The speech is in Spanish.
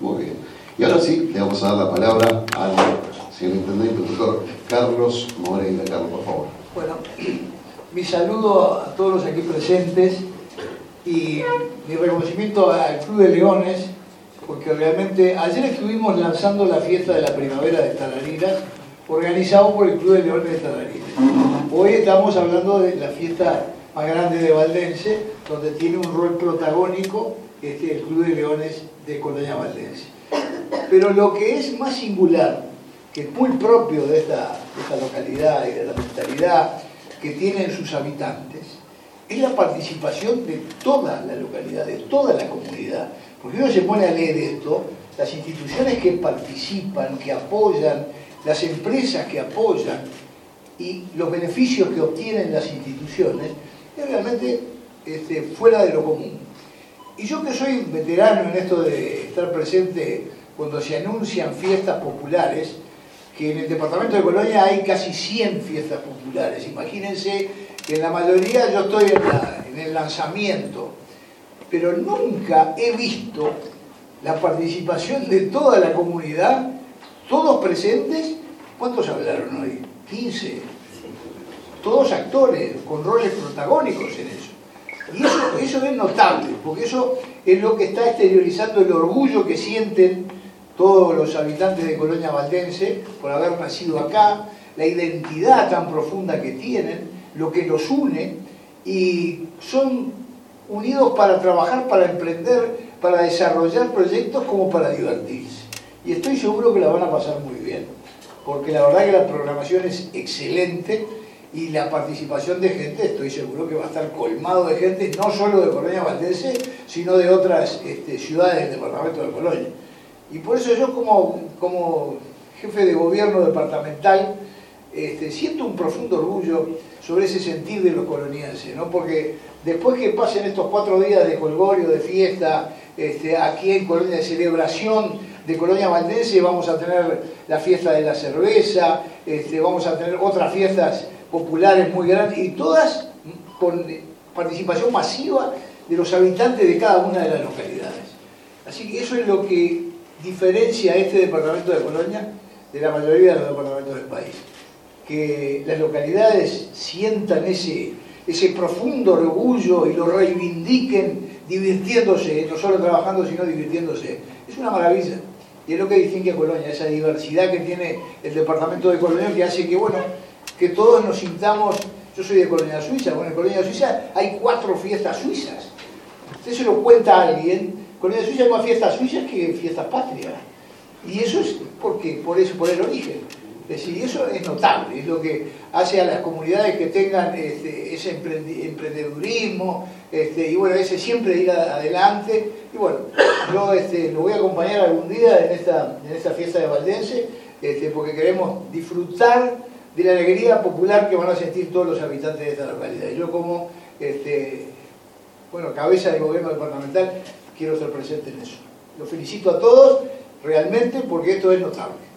Muy bien. Y ahora sí, le vamos a dar la palabra al señor Intendente, doctor Carlos Moreira. Carlos, por favor. Bueno, mi saludo a todos los aquí presentes y mi reconocimiento al Club de Leones, porque realmente ayer estuvimos lanzando la fiesta de la primavera de Tarariras, organizado por el Club de Leones de Tarariras. Hoy estamos hablando de la fiesta más grande de Valdense, donde tiene un rol protagónico este, el Club de Leones de Colonia Valdense. Pero lo que es más singular, que es muy propio de esta, de esta localidad y de la mentalidad que tienen sus habitantes, es la participación de toda la localidad, de toda la comunidad. Porque uno se pone a leer esto, las instituciones que participan, que apoyan, las empresas que apoyan y los beneficios que obtienen las instituciones, realmente este, fuera de lo común. Y yo que soy veterano en esto de estar presente cuando se anuncian fiestas populares, que en el departamento de Colonia hay casi 100 fiestas populares. Imagínense que en la mayoría yo estoy en, en el lanzamiento, pero nunca he visto la participación de toda la comunidad, todos presentes. ¿Cuántos hablaron hoy? 15. Todos actores, con roles protagónicos en eso. Y eso, eso es notable, porque eso es lo que está exteriorizando el orgullo que sienten todos los habitantes de Colonia Valdense por haber nacido acá, la identidad tan profunda que tienen, lo que los une, y son unidos para trabajar, para emprender, para desarrollar proyectos como para divertirse. Y estoy seguro que la van a pasar muy bien, porque la verdad que la programación es excelente y la participación de gente, estoy seguro que va a estar colmado de gente, no solo de Colonia Valdense, sino de otras este, ciudades del departamento de Colonia. Y por eso yo como, como jefe de gobierno departamental este, siento un profundo orgullo sobre ese sentir de los colonienses, ¿no? porque después que pasen estos cuatro días de colgorio, de fiesta, este, aquí en Colonia de celebración de Colonia Valdense, vamos a tener la fiesta de la cerveza, vamos a tener otras fiestas populares muy grandes y todas con participación masiva de los habitantes de cada una de las localidades. Así que eso es lo que diferencia este departamento de Colonia de la mayoría de los departamentos del país. Que las localidades sientan ese, ese profundo orgullo y lo reivindiquen divirtiéndose, no solo trabajando, sino divirtiéndose. Es una maravilla. Y es lo que distingue a Colonia, esa diversidad que tiene el departamento de Colonia que hace que, bueno, que todos nos sintamos, yo soy de Colonia Suiza, bueno, en Colonia Suiza hay cuatro fiestas suizas. Usted se lo cuenta alguien, Colonia Suiza hay más fiestas suizas que fiestas patrias. Y eso es porque, por eso, por el origen. Es decir, eso es notable, es lo que hace a las comunidades que tengan este, ese emprendedurismo, este, y bueno, ese siempre ir adelante. Y bueno, yo este, lo voy a acompañar algún día en esta, en esta fiesta de Valdense, este, porque queremos disfrutar de la alegría popular que van a sentir todos los habitantes de esta localidad. Y yo como este, bueno, cabeza de gobierno departamental quiero ser presente en eso. Los felicito a todos realmente porque esto es notable.